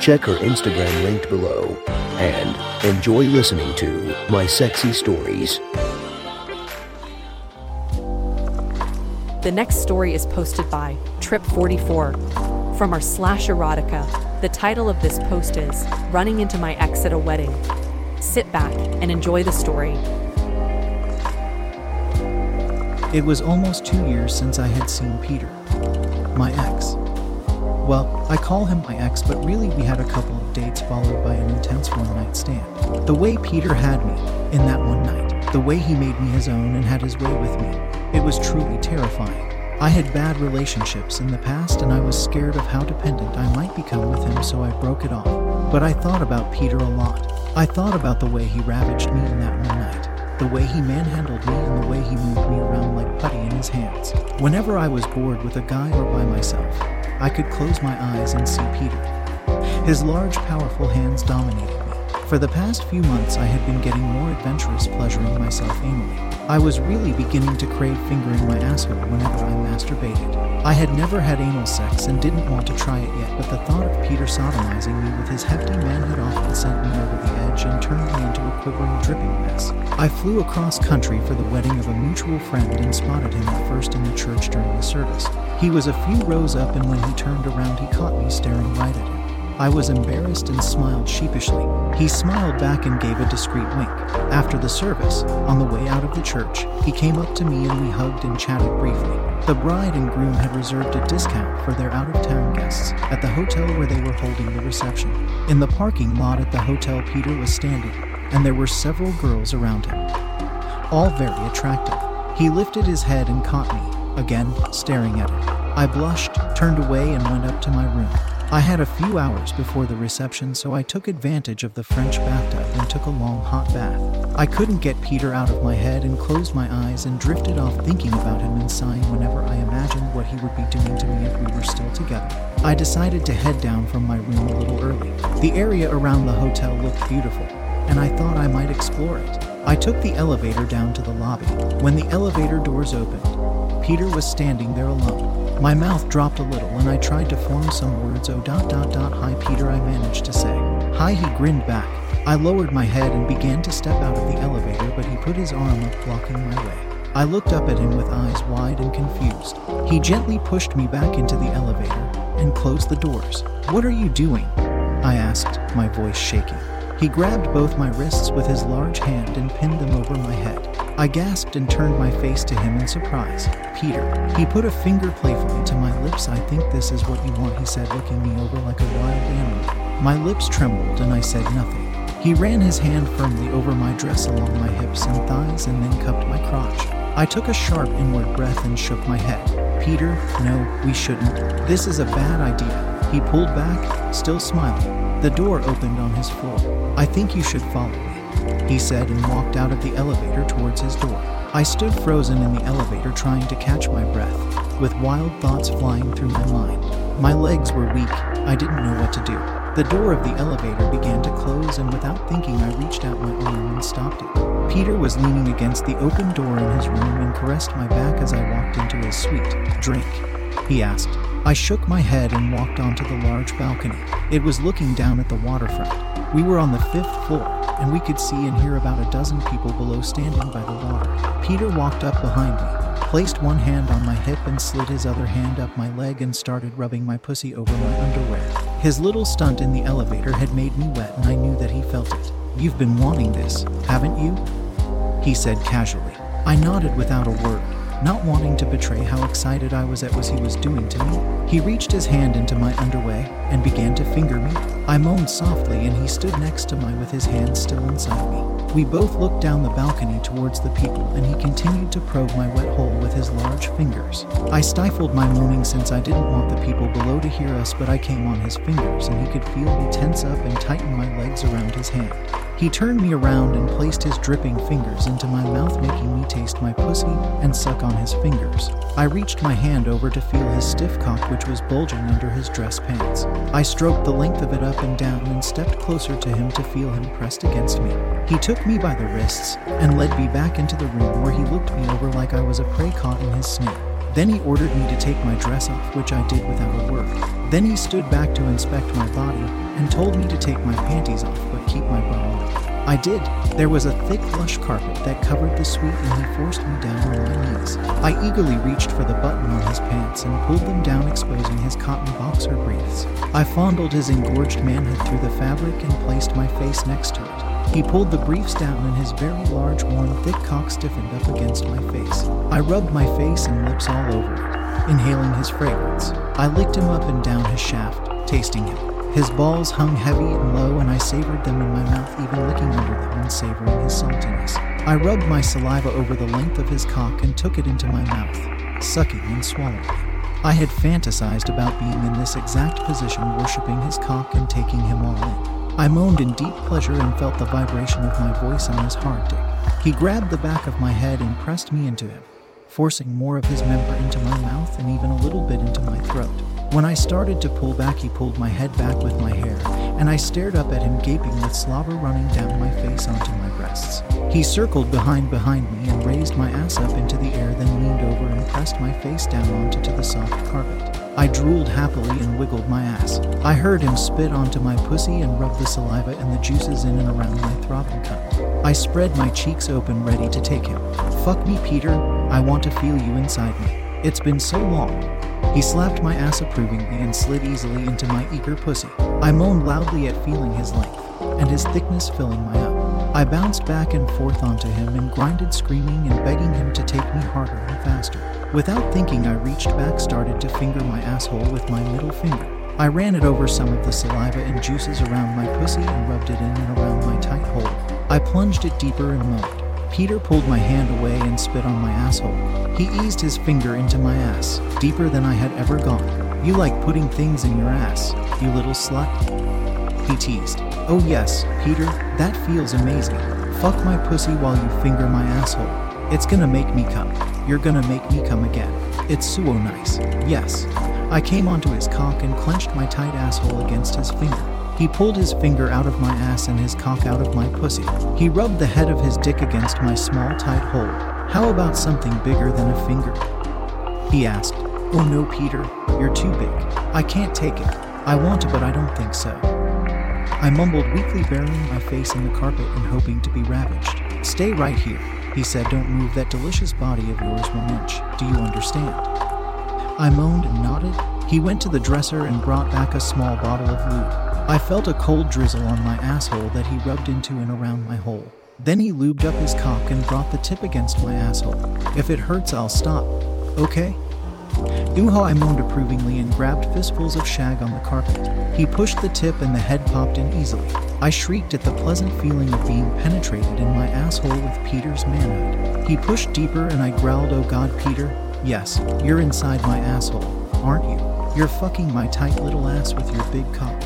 Check her Instagram linked below and enjoy listening to My Sexy Stories. The next story is posted by Trip44 from our slash erotica. The title of this post is Running into My Ex at a Wedding. Sit back and enjoy the story. It was almost two years since I had seen Peter, my ex. Well, I call him my ex, but really we had a couple of dates followed by an intense one night stand. The way Peter had me in that one night, the way he made me his own and had his way with me, it was truly terrifying. I had bad relationships in the past and I was scared of how dependent I might become with him, so I broke it off. But I thought about Peter a lot. I thought about the way he ravaged me in that one night, the way he manhandled me, and the way he moved me around like putty in his hands. Whenever I was bored with a guy or by myself, I could close my eyes and see Peter. His large, powerful hands dominated me. For the past few months, I had been getting more adventurous, pleasuring myself anally. I was really beginning to crave fingering my asshole whenever I masturbated. I had never had anal sex and didn't want to try it yet, but the thought of Peter sodomizing me with his hefty manhood often sent me over the edge and turned me into a quivering, dripping mess. I flew across country for the wedding of a mutual friend and spotted him at first in the church during the service. He was a few rows up, and when he turned around, he caught me staring right at him. I was embarrassed and smiled sheepishly. He smiled back and gave a discreet wink. After the service, on the way out of the church, he came up to me and we hugged and chatted briefly. The bride and groom had reserved a discount for their out of town guests at the hotel where they were holding the reception. In the parking lot at the hotel, Peter was standing, and there were several girls around him, all very attractive. He lifted his head and caught me, again staring at him. I blushed, turned away, and went up to my room. I had a few hours before the reception, so I took advantage of the French bathtub and took a long hot bath. I couldn't get Peter out of my head and closed my eyes and drifted off thinking about him and sighing whenever I imagined what he would be doing to me if we were still together. I decided to head down from my room a little early. The area around the hotel looked beautiful, and I thought I might explore it. I took the elevator down to the lobby. When the elevator doors opened, Peter was standing there alone. My mouth dropped a little and I tried to form some words. Oh, dot, dot, dot, hi, Peter, I managed to say. Hi, he grinned back. I lowered my head and began to step out of the elevator, but he put his arm up, blocking my way. I looked up at him with eyes wide and confused. He gently pushed me back into the elevator and closed the doors. What are you doing? I asked, my voice shaking. He grabbed both my wrists with his large hand and pinned them over my head. I gasped and turned my face to him in surprise. Peter. He put a finger playfully to my lips. I think this is what you want, he said, looking me over like a wild animal. My lips trembled and I said nothing. He ran his hand firmly over my dress along my hips and thighs and then cupped my crotch. I took a sharp inward breath and shook my head. Peter, no, we shouldn't. This is a bad idea. He pulled back, still smiling. The door opened on his floor. I think you should follow me, he said and walked out of the elevator towards his door. I stood frozen in the elevator trying to catch my breath, with wild thoughts flying through my mind. My legs were weak. I didn't know what to do. The door of the elevator began to close, and without thinking, I reached out my arm and stopped it. Peter was leaning against the open door in his room and caressed my back as I walked into his suite. Drink, he asked. I shook my head and walked onto the large balcony. It was looking down at the waterfront. We were on the fifth floor, and we could see and hear about a dozen people below standing by the water. Peter walked up behind me, placed one hand on my hip, and slid his other hand up my leg and started rubbing my pussy over my underwear. His little stunt in the elevator had made me wet, and I knew that he felt it. You've been wanting this, haven't you? He said casually. I nodded without a word not wanting to betray how excited I was at what he was doing to me. He reached his hand into my underway and began to finger me. I moaned softly, and he stood next to me with his hand still inside me. We both looked down the balcony towards the people, and he continued to probe my wet hole with his large fingers. I stifled my moaning since I didn't want the people below to hear us, but I came on his fingers, and he could feel me tense up and tighten my legs around his hand. He turned me around and placed his dripping fingers into my mouth, making me taste my pussy and suck on his fingers. I reached my hand over to feel his stiff cock, which was bulging under his dress pants. I stroked the length of it up and down and stepped closer to him to feel him pressed against me. He took me by the wrists and led me back into the room where he looked me over like I was a prey caught in his snare. Then he ordered me to take my dress off, which I did without a word. Then he stood back to inspect my body and told me to take my panties off keep my. I did. There was a thick, lush carpet that covered the suite, and he forced me down on my knees. I eagerly reached for the button on his pants and pulled them down, exposing his cotton boxer briefs. I fondled his engorged manhood through the fabric and placed my face next to it. He pulled the briefs down and his very large, warm, thick cock stiffened up against my face. I rubbed my face and lips all over it, inhaling his fragrance. I licked him up and down his shaft, tasting him. His balls hung heavy and low, and I savored them in my mouth, even licking under them and savoring his saltiness. I rubbed my saliva over the length of his cock and took it into my mouth, sucking and swallowing. I had fantasized about being in this exact position, worshipping his cock and taking him all in. I moaned in deep pleasure and felt the vibration of my voice on his hard dick. He grabbed the back of my head and pressed me into him, forcing more of his member into my mouth and even a little bit into my throat. When I started to pull back, he pulled my head back with my hair, and I stared up at him, gaping with slobber running down my face onto my breasts. He circled behind behind me and raised my ass up into the air, then leaned over and pressed my face down onto the soft carpet. I drooled happily and wiggled my ass. I heard him spit onto my pussy and rub the saliva and the juices in and around my throbbing cunt. I spread my cheeks open, ready to take him. Fuck me, Peter. I want to feel you inside me. It's been so long. He slapped my ass approvingly and slid easily into my eager pussy. I moaned loudly at feeling his length and his thickness filling my up. I bounced back and forth onto him and grinded, screaming and begging him to take me harder and faster. Without thinking, I reached back, started to finger my asshole with my middle finger. I ran it over some of the saliva and juices around my pussy and rubbed it in and around my tight hole. I plunged it deeper and moaned. Peter pulled my hand away and spit on my asshole. He eased his finger into my ass, deeper than I had ever gone. You like putting things in your ass, you little slut? He teased. Oh, yes, Peter, that feels amazing. Fuck my pussy while you finger my asshole. It's gonna make me come. You're gonna make me come again. It's so nice. Yes. I came onto his cock and clenched my tight asshole against his finger. He pulled his finger out of my ass and his cock out of my pussy. He rubbed the head of his dick against my small, tight hole. How about something bigger than a finger? He asked. Oh no, Peter, you're too big. I can't take it. I want to, but I don't think so. I mumbled weakly, burying my face in the carpet and hoping to be ravaged. Stay right here. He said, Don't move, that delicious body of yours will inch. Do you understand? I moaned and nodded. He went to the dresser and brought back a small bottle of lube. I felt a cold drizzle on my asshole that he rubbed into and around my hole. Then he lubed up his cock and brought the tip against my asshole. If it hurts, I'll stop. Okay? Uho I moaned approvingly and grabbed fistfuls of shag on the carpet. He pushed the tip and the head popped in easily. I shrieked at the pleasant feeling of being penetrated in my asshole with Peter's manhood. He pushed deeper and I growled, Oh God, Peter, yes, you're inside my asshole, aren't you? You're fucking my tight little ass with your big cock.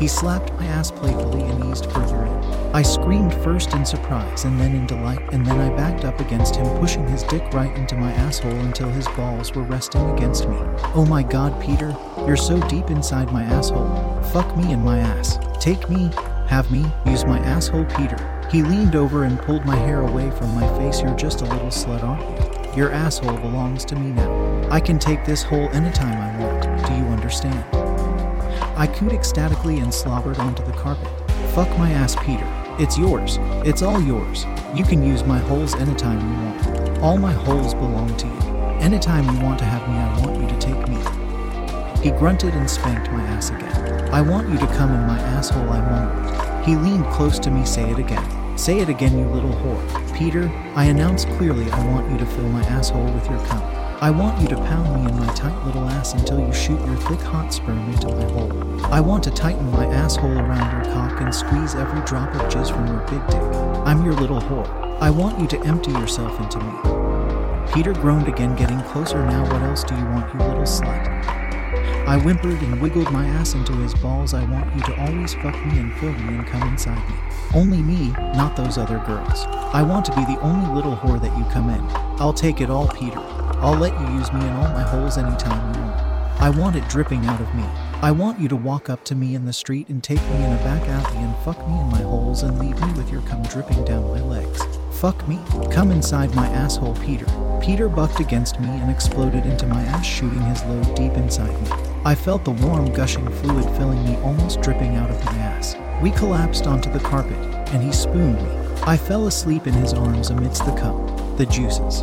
He slapped my ass playfully and eased further in. I screamed first in surprise and then in delight, and then I backed up against him, pushing his dick right into my asshole until his balls were resting against me. Oh my god, Peter, you're so deep inside my asshole. Fuck me in my ass. Take me, have me, use my asshole, Peter. He leaned over and pulled my hair away from my face. You're just a little slut, aren't you? Your asshole belongs to me now. I can take this hole anytime I want. Do you understand? I cooed ecstatically and slobbered onto the carpet. Fuck my ass, Peter. It's yours. It's all yours. You can use my holes anytime you want. All my holes belong to you. Anytime you want to have me, I want you to take me. He grunted and spanked my ass again. I want you to come in my asshole, I mumbled. He leaned close to me, say it again. Say it again, you little whore. Peter, I announced clearly I want you to fill my asshole with your cum. I want you to pound me in my tight little ass until you shoot your thick hot sperm into my hole. I want to tighten my asshole around your cock and squeeze every drop of jizz from your big dick. I'm your little whore. I want you to empty yourself into me. Peter groaned again, getting closer now. What else do you want, you little slut? I whimpered and wiggled my ass into his balls. I want you to always fuck me and fill me and come inside me. Only me, not those other girls. I want to be the only little whore that you come in. I'll take it all, Peter. I'll let you use me in all my holes anytime you want. I want it dripping out of me. I want you to walk up to me in the street and take me in a back alley and fuck me in my holes and leave me with your cum dripping down my legs. Fuck me. Come inside my asshole, Peter. Peter bucked against me and exploded into my ass, shooting his load deep inside me. I felt the warm, gushing fluid filling me, almost dripping out of my ass. We collapsed onto the carpet, and he spooned me. I fell asleep in his arms amidst the cum, the juices,